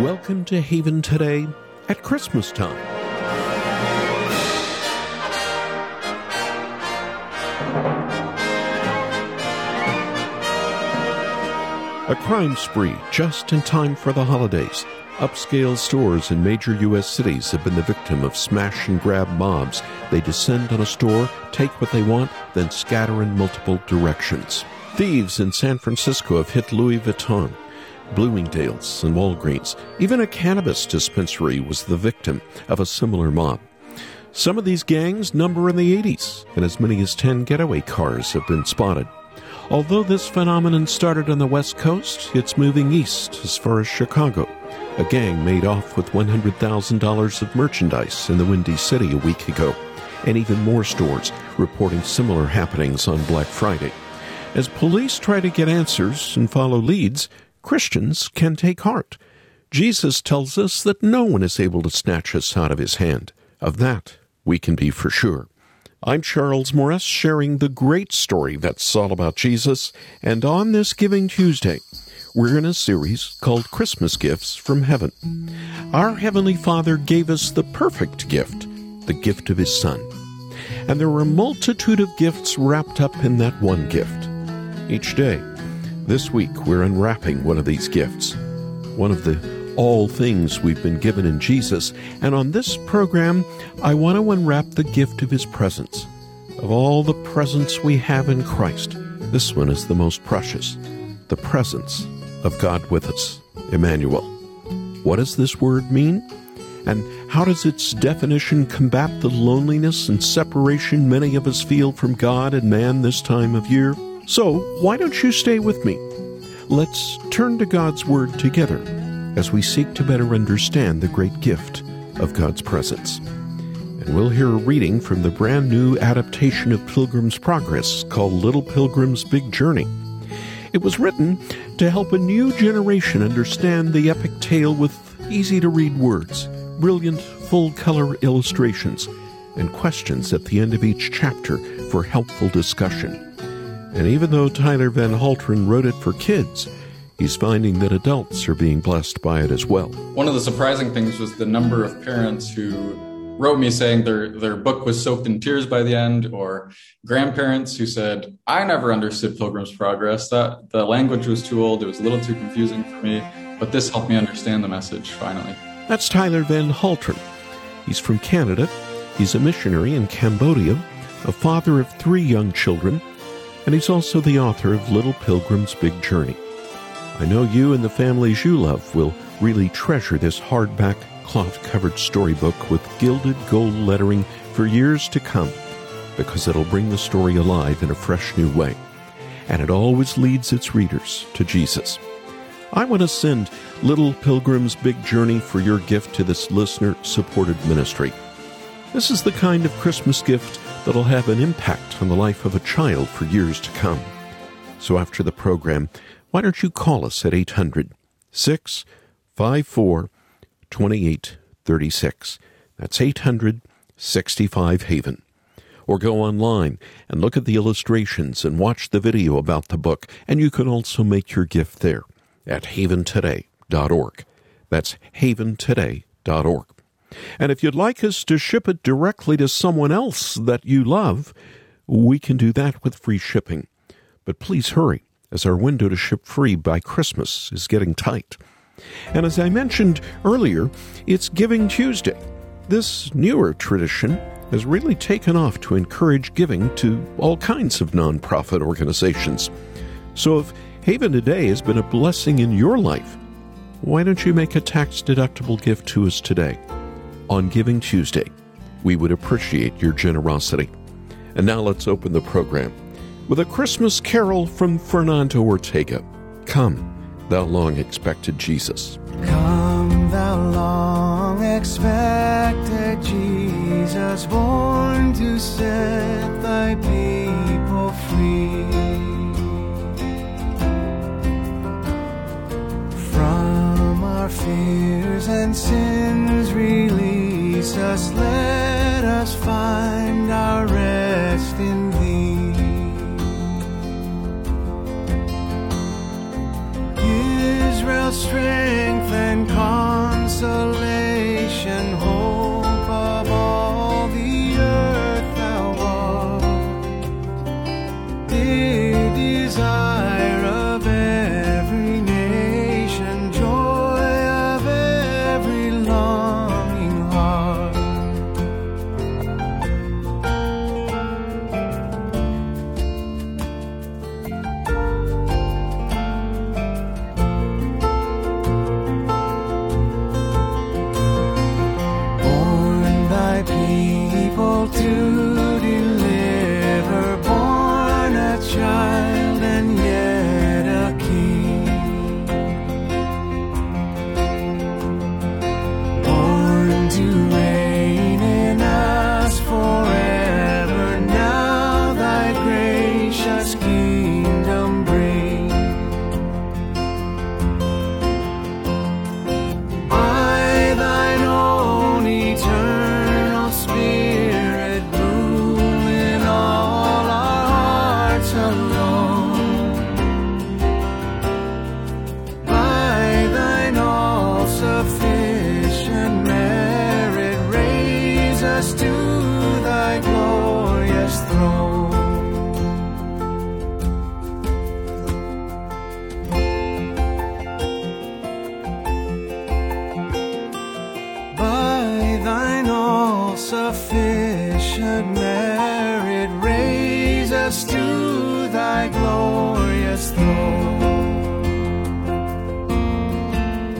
Welcome to Haven today at Christmas time. A crime spree just in time for the holidays. Upscale stores in major U.S. cities have been the victim of smash and grab mobs. They descend on a store, take what they want, then scatter in multiple directions. Thieves in San Francisco have hit Louis Vuitton, Bloomingdale's, and Walgreens. Even a cannabis dispensary was the victim of a similar mob. Some of these gangs number in the 80s, and as many as 10 getaway cars have been spotted. Although this phenomenon started on the West Coast, it's moving east as far as Chicago. A gang made off with $100,000 of merchandise in the Windy City a week ago, and even more stores reporting similar happenings on Black Friday. As police try to get answers and follow leads, Christians can take heart. Jesus tells us that no one is able to snatch us out of his hand. Of that, we can be for sure. I'm Charles Morris, sharing the great story that's all about Jesus, and on this Giving Tuesday, we're in a series called Christmas Gifts from Heaven. Our Heavenly Father gave us the perfect gift, the gift of His Son. And there were a multitude of gifts wrapped up in that one gift. Each day, this week, we're unwrapping one of these gifts, one of the all things we've been given in Jesus. And on this program, I want to unwrap the gift of His presence. Of all the presents we have in Christ, this one is the most precious the presence of God with us, Emmanuel. What does this word mean? And how does its definition combat the loneliness and separation many of us feel from God and man this time of year? So, why don't you stay with me? Let's turn to God's Word together as we seek to better understand the great gift of God's presence. And we'll hear a reading from the brand new adaptation of Pilgrim's Progress called Little Pilgrim's Big Journey. It was written to help a new generation understand the epic tale with easy to read words, brilliant full color illustrations, and questions at the end of each chapter for helpful discussion. And even though Tyler Van Halteren wrote it for kids, he's finding that adults are being blessed by it as well. One of the surprising things was the number of parents who wrote me saying their their book was soaked in tears by the end, or grandparents who said, "I never understood Pilgrim's Progress. That the language was too old. It was a little too confusing for me, but this helped me understand the message finally." That's Tyler Van Halteren. He's from Canada. He's a missionary in Cambodia, a father of three young children, and he's also the author of Little Pilgrim's Big Journey. I know you and the families you love will really treasure this hardback, cloth covered storybook with gilded gold lettering for years to come because it'll bring the story alive in a fresh new way. And it always leads its readers to Jesus. I want to send Little Pilgrim's Big Journey for your gift to this listener supported ministry. This is the kind of Christmas gift that'll have an impact on the life of a child for years to come. So after the program, why don't you call us at 800 654 2836? That's 800 65 Haven. Or go online and look at the illustrations and watch the video about the book, and you can also make your gift there at haventoday.org. That's haventoday.org. And if you'd like us to ship it directly to someone else that you love, we can do that with free shipping. But please hurry, as our window to ship free by Christmas is getting tight. And as I mentioned earlier, it's Giving Tuesday. This newer tradition has really taken off to encourage giving to all kinds of nonprofit organizations. So if Haven Today has been a blessing in your life, why don't you make a tax deductible gift to us today? On Giving Tuesday. We would appreciate your generosity. And now let's open the program with a Christmas carol from Fernando Ortega. Come, thou long expected Jesus. Come, thou long expected Jesus, born to set thy people free. Our fears and sins release us, let us find our rest in thee. Israel's strength and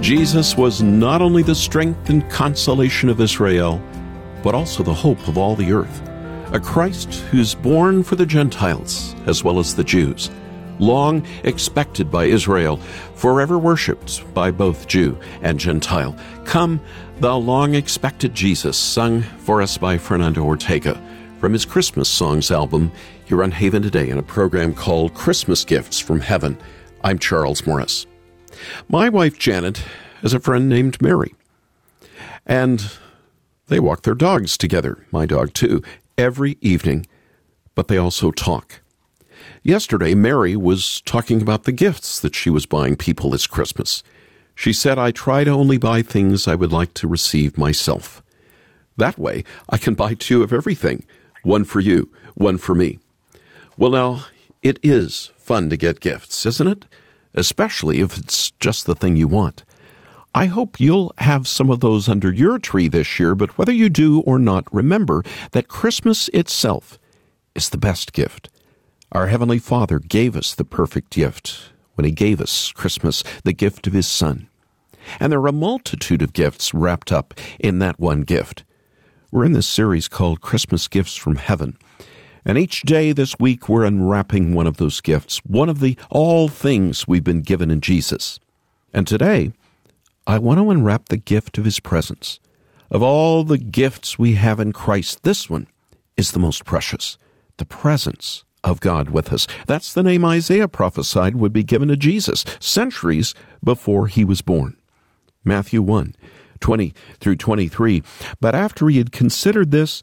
Jesus was not only the strength and consolation of Israel, but also the hope of all the earth. A Christ who's born for the Gentiles as well as the Jews, long expected by Israel, forever worshipped by both Jew and Gentile. Come, thou long expected Jesus, sung for us by Fernando Ortega from his Christmas Songs album here on Haven Today in a program called Christmas Gifts from Heaven. I'm Charles Morris. My wife Janet has a friend named Mary. And they walk their dogs together, my dog too, every evening, but they also talk. Yesterday, Mary was talking about the gifts that she was buying people this Christmas. She said, I try to only buy things I would like to receive myself. That way, I can buy two of everything one for you, one for me. Well, now, it is fun to get gifts, isn't it? Especially if it's just the thing you want. I hope you'll have some of those under your tree this year, but whether you do or not, remember that Christmas itself is the best gift. Our Heavenly Father gave us the perfect gift when He gave us Christmas, the gift of His Son. And there are a multitude of gifts wrapped up in that one gift. We're in this series called Christmas Gifts from Heaven. And each day this week, we're unwrapping one of those gifts, one of the all things we've been given in Jesus. And today, I want to unwrap the gift of His presence. Of all the gifts we have in Christ, this one is the most precious the presence of God with us. That's the name Isaiah prophesied would be given to Jesus centuries before he was born. Matthew 1 20 through 23. But after he had considered this,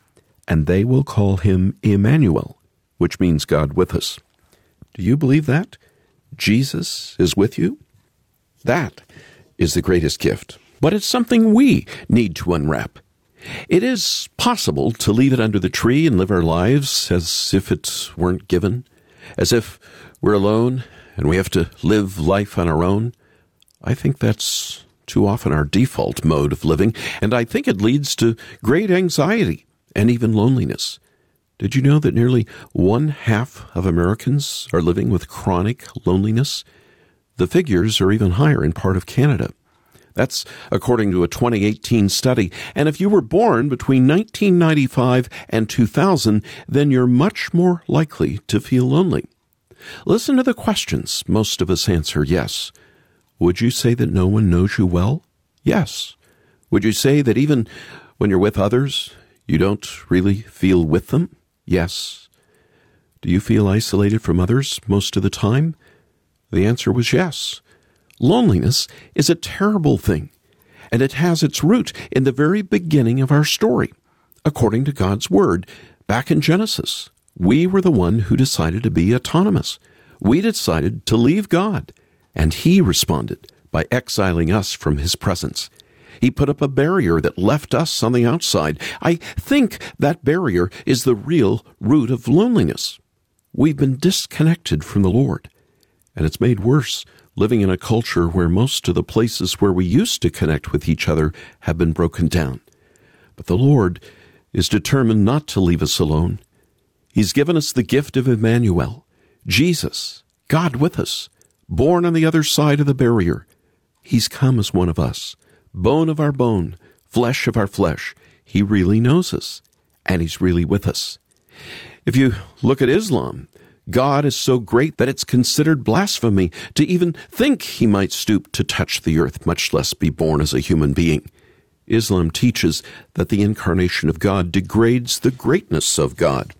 and they will call him Emmanuel, which means God with us. Do you believe that? Jesus is with you? That is the greatest gift. But it's something we need to unwrap. It is possible to leave it under the tree and live our lives as if it weren't given, as if we're alone and we have to live life on our own. I think that's too often our default mode of living, and I think it leads to great anxiety and even loneliness. Did you know that nearly one half of Americans are living with chronic loneliness? The figures are even higher in part of Canada. That's according to a 2018 study. And if you were born between 1995 and 2000, then you're much more likely to feel lonely. Listen to the questions. Most of us answer yes. Would you say that no one knows you well? Yes. Would you say that even when you're with others, you don't really feel with them? Yes. Do you feel isolated from others most of the time? The answer was yes. Loneliness is a terrible thing, and it has its root in the very beginning of our story. According to God's Word, back in Genesis, we were the one who decided to be autonomous. We decided to leave God, and He responded by exiling us from His presence. He put up a barrier that left us on the outside. I think that barrier is the real root of loneliness. We've been disconnected from the Lord. And it's made worse living in a culture where most of the places where we used to connect with each other have been broken down. But the Lord is determined not to leave us alone. He's given us the gift of Emmanuel, Jesus, God with us, born on the other side of the barrier. He's come as one of us bone of our bone, flesh of our flesh. He really knows us, and He's really with us. If you look at Islam, God is so great that it's considered blasphemy to even think He might stoop to touch the earth, much less be born as a human being. Islam teaches that the incarnation of God degrades the greatness of God.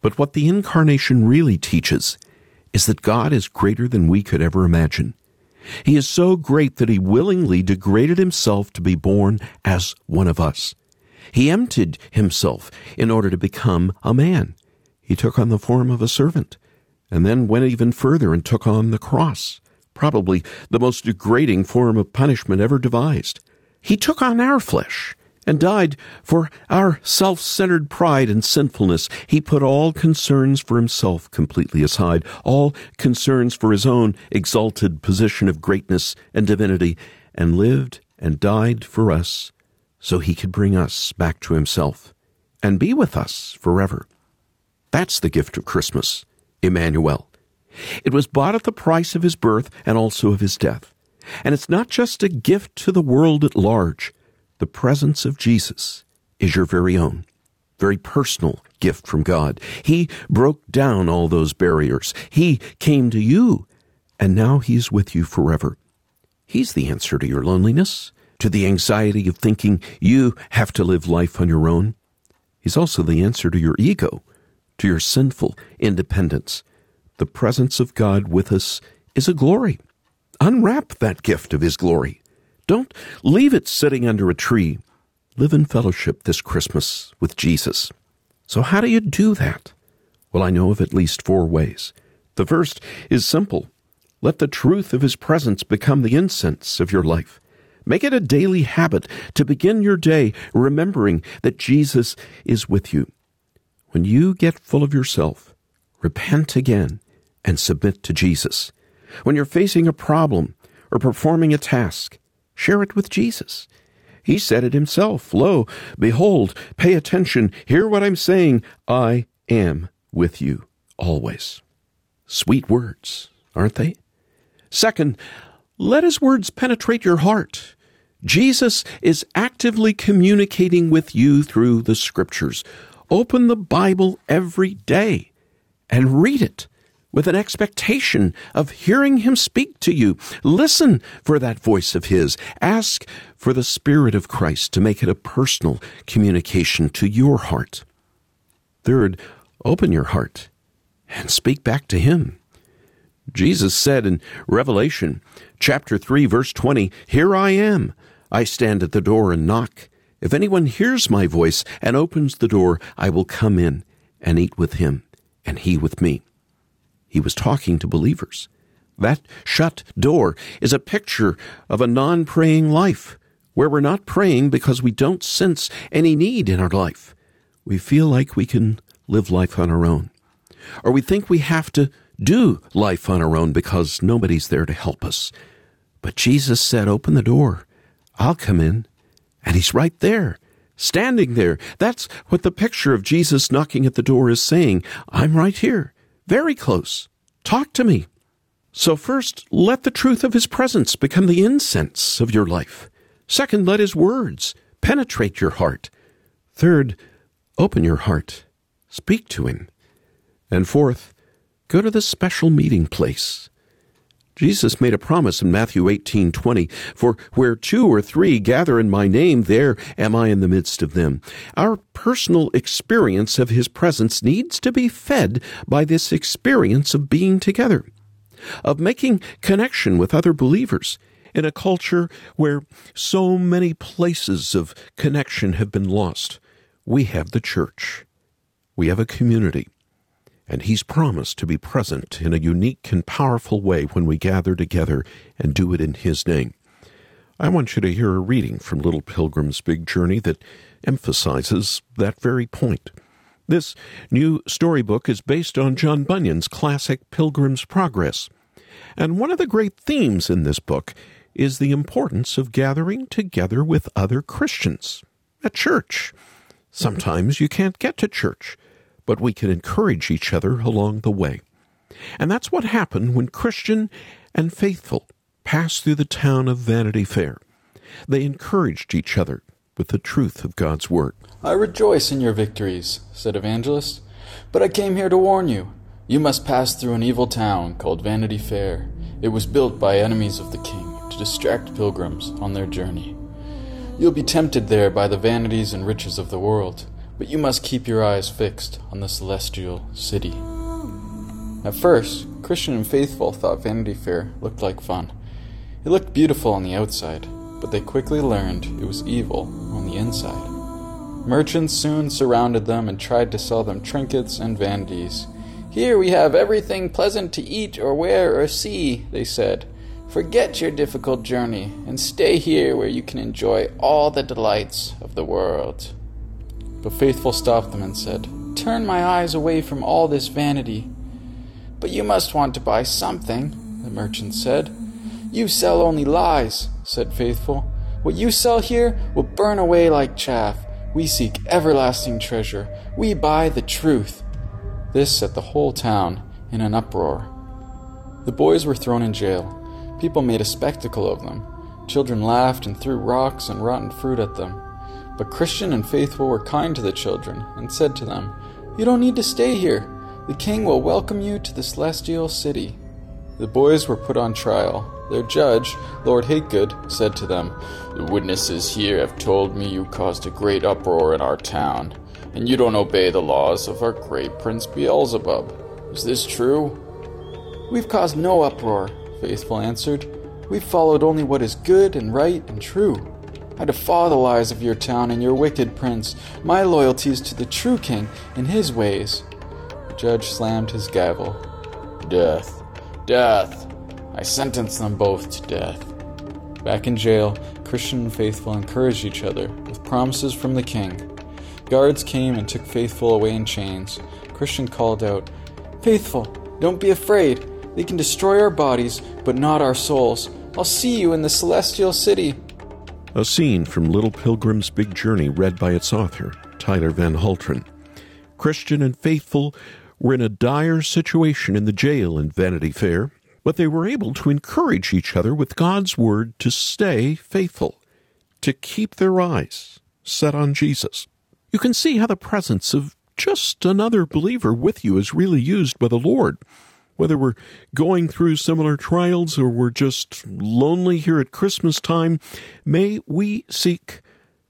But what the incarnation really teaches is that God is greater than we could ever imagine. He is so great that he willingly degraded himself to be born as one of us. He emptied himself in order to become a man. He took on the form of a servant, and then went even further and took on the cross, probably the most degrading form of punishment ever devised. He took on our flesh and died for our self centered pride and sinfulness. He put all concerns for himself completely aside, all concerns for his own exalted position of greatness and divinity, and lived and died for us so he could bring us back to himself and be with us forever. That's the gift of Christmas, Emmanuel. It was bought at the price of his birth and also of his death. And it's not just a gift to the world at large. The presence of Jesus is your very own, very personal gift from God. He broke down all those barriers. He came to you, and now He's with you forever. He's the answer to your loneliness, to the anxiety of thinking you have to live life on your own. He's also the answer to your ego, to your sinful independence. The presence of God with us is a glory. Unwrap that gift of His glory. Don't leave it sitting under a tree. Live in fellowship this Christmas with Jesus. So, how do you do that? Well, I know of at least four ways. The first is simple let the truth of His presence become the incense of your life. Make it a daily habit to begin your day remembering that Jesus is with you. When you get full of yourself, repent again and submit to Jesus. When you're facing a problem or performing a task, Share it with Jesus. He said it himself. Lo, behold, pay attention, hear what I'm saying. I am with you always. Sweet words, aren't they? Second, let his words penetrate your heart. Jesus is actively communicating with you through the scriptures. Open the Bible every day and read it with an expectation of hearing Him speak to you. Listen for that voice of His. Ask for the Spirit of Christ to make it a personal communication to your heart. Third, open your heart and speak back to Him. Jesus said in Revelation chapter 3 verse 20, Here I am. I stand at the door and knock. If anyone hears my voice and opens the door, I will come in and eat with him and he with me. He was talking to believers. That shut door is a picture of a non praying life, where we're not praying because we don't sense any need in our life. We feel like we can live life on our own. Or we think we have to do life on our own because nobody's there to help us. But Jesus said, Open the door. I'll come in. And He's right there, standing there. That's what the picture of Jesus knocking at the door is saying. I'm right here. Very close. Talk to me. So, first, let the truth of his presence become the incense of your life. Second, let his words penetrate your heart. Third, open your heart. Speak to him. And fourth, go to the special meeting place. Jesus made a promise in Matthew 18:20, "For where two or three gather in my name, there am I in the midst of them." Our personal experience of his presence needs to be fed by this experience of being together, of making connection with other believers in a culture where so many places of connection have been lost. We have the church. We have a community and He's promised to be present in a unique and powerful way when we gather together and do it in His name. I want you to hear a reading from Little Pilgrim's Big Journey that emphasizes that very point. This new storybook is based on John Bunyan's classic Pilgrim's Progress. And one of the great themes in this book is the importance of gathering together with other Christians at church. Sometimes you can't get to church but we can encourage each other along the way. And that's what happened when Christian and faithful passed through the town of Vanity Fair. They encouraged each other with the truth of God's Word. I rejoice in your victories, said Evangelist, but I came here to warn you. You must pass through an evil town called Vanity Fair. It was built by enemies of the king to distract pilgrims on their journey. You'll be tempted there by the vanities and riches of the world but you must keep your eyes fixed on the celestial city. At first, Christian and Faithful thought Vanity Fair looked like fun. It looked beautiful on the outside, but they quickly learned it was evil on the inside. Merchants soon surrounded them and tried to sell them trinkets and vanities. Here we have everything pleasant to eat or wear or see, they said. Forget your difficult journey and stay here where you can enjoy all the delights of the world. But Faithful stopped them and said, Turn my eyes away from all this vanity. But you must want to buy something, the merchant said. You sell only lies, said Faithful. What you sell here will burn away like chaff. We seek everlasting treasure. We buy the truth. This set the whole town in an uproar. The boys were thrown in jail. People made a spectacle of them. Children laughed and threw rocks and rotten fruit at them. But Christian and Faithful were kind to the children and said to them, You don't need to stay here. The king will welcome you to the celestial city. The boys were put on trial. Their judge, Lord Hategood, said to them, The witnesses here have told me you caused a great uproar in our town, and you don't obey the laws of our great Prince Beelzebub. Is this true? We've caused no uproar, Faithful answered. We've followed only what is good and right and true. I defy the lies of your town and your wicked prince. My loyalty is to the true king and his ways. The judge slammed his gavel. Death! Death! I sentence them both to death. Back in jail, Christian and Faithful encouraged each other with promises from the king. Guards came and took Faithful away in chains. Christian called out, Faithful, don't be afraid. They can destroy our bodies, but not our souls. I'll see you in the celestial city. A scene from Little Pilgrim's Big Journey, read by its author, Tyler Van Halteren. Christian and Faithful were in a dire situation in the jail in Vanity Fair, but they were able to encourage each other with God's word to stay faithful, to keep their eyes set on Jesus. You can see how the presence of just another believer with you is really used by the Lord. Whether we're going through similar trials or we're just lonely here at Christmas time, may we seek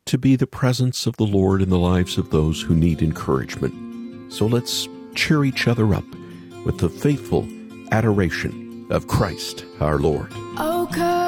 to be the presence of the Lord in the lives of those who need encouragement. So let's cheer each other up with the faithful adoration of Christ our Lord. Oh, come,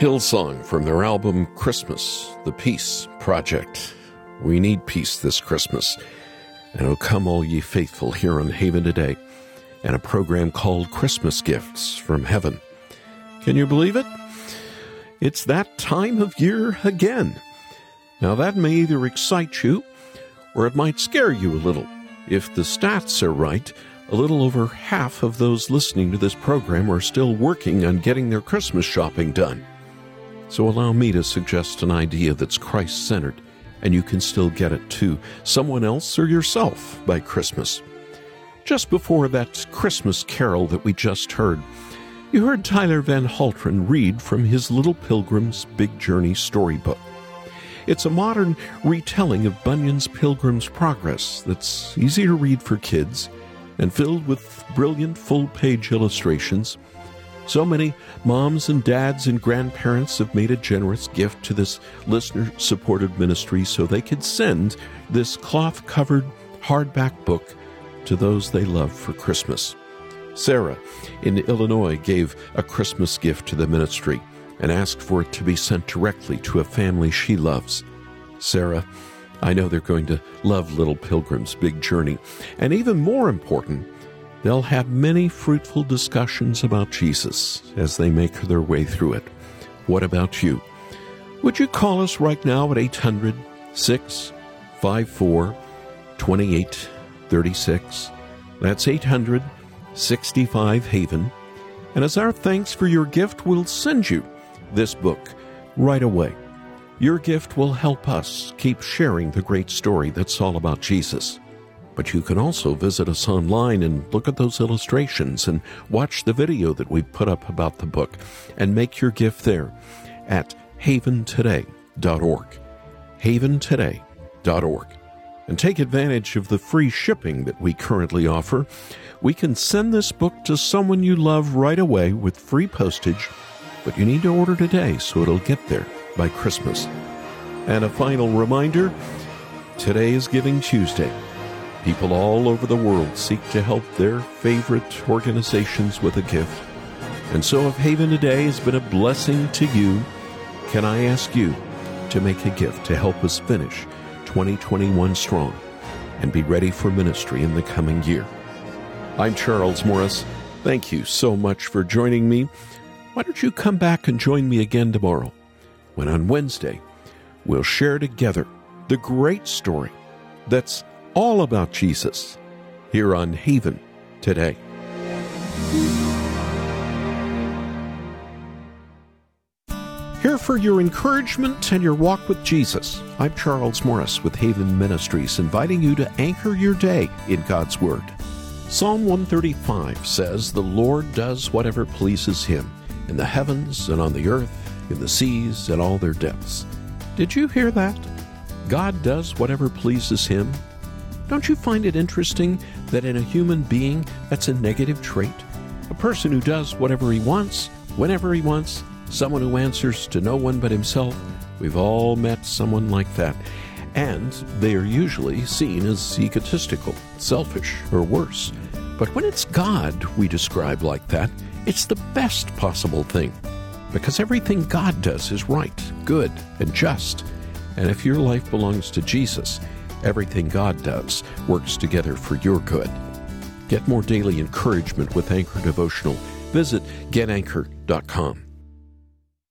Hillsong from their album Christmas, The Peace Project. We need peace this Christmas. And oh, come all ye faithful here on Haven today, and a program called Christmas Gifts from Heaven. Can you believe it? It's that time of year again. Now, that may either excite you or it might scare you a little. If the stats are right, a little over half of those listening to this program are still working on getting their Christmas shopping done. So allow me to suggest an idea that's Christ centered, and you can still get it to someone else or yourself by Christmas. Just before that Christmas carol that we just heard, you heard Tyler Van Halteren read from his Little Pilgrim's Big Journey storybook. It's a modern retelling of Bunyan's Pilgrim's Progress that's easy to read for kids and filled with brilliant full page illustrations so many moms and dads and grandparents have made a generous gift to this listener supported ministry so they could send this cloth covered hardback book to those they love for Christmas. Sarah in Illinois gave a Christmas gift to the ministry and asked for it to be sent directly to a family she loves. Sarah, I know they're going to love Little Pilgrim's Big Journey. And even more important, they'll have many fruitful discussions about Jesus as they make their way through it. What about you? Would you call us right now at 800 654 2836? That's 800 65 Haven. And as our thanks for your gift, we'll send you this book right away. Your gift will help us keep sharing the great story that's all about Jesus. But you can also visit us online and look at those illustrations and watch the video that we put up about the book and make your gift there at haventoday.org. Haventoday.org. And take advantage of the free shipping that we currently offer. We can send this book to someone you love right away with free postage, but you need to order today so it'll get there by Christmas. And a final reminder today is Giving Tuesday. People all over the world seek to help their favorite organizations with a gift. And so, if Haven Today has been a blessing to you, can I ask you to make a gift to help us finish 2021 strong and be ready for ministry in the coming year? I'm Charles Morris. Thank you so much for joining me. Why don't you come back and join me again tomorrow when on Wednesday we'll share together the great story that's all about Jesus here on Haven today. Here for your encouragement and your walk with Jesus. I'm Charles Morris with Haven Ministries, inviting you to anchor your day in God's Word. Psalm 135 says, The Lord does whatever pleases him in the heavens and on the earth, in the seas and all their depths. Did you hear that? God does whatever pleases him. Don't you find it interesting that in a human being that's a negative trait? A person who does whatever he wants, whenever he wants, someone who answers to no one but himself. We've all met someone like that. And they are usually seen as egotistical, selfish, or worse. But when it's God we describe like that, it's the best possible thing. Because everything God does is right, good, and just. And if your life belongs to Jesus, everything God does works together for your good. Get more daily encouragement with Anchor Devotional. Visit getanchor.com.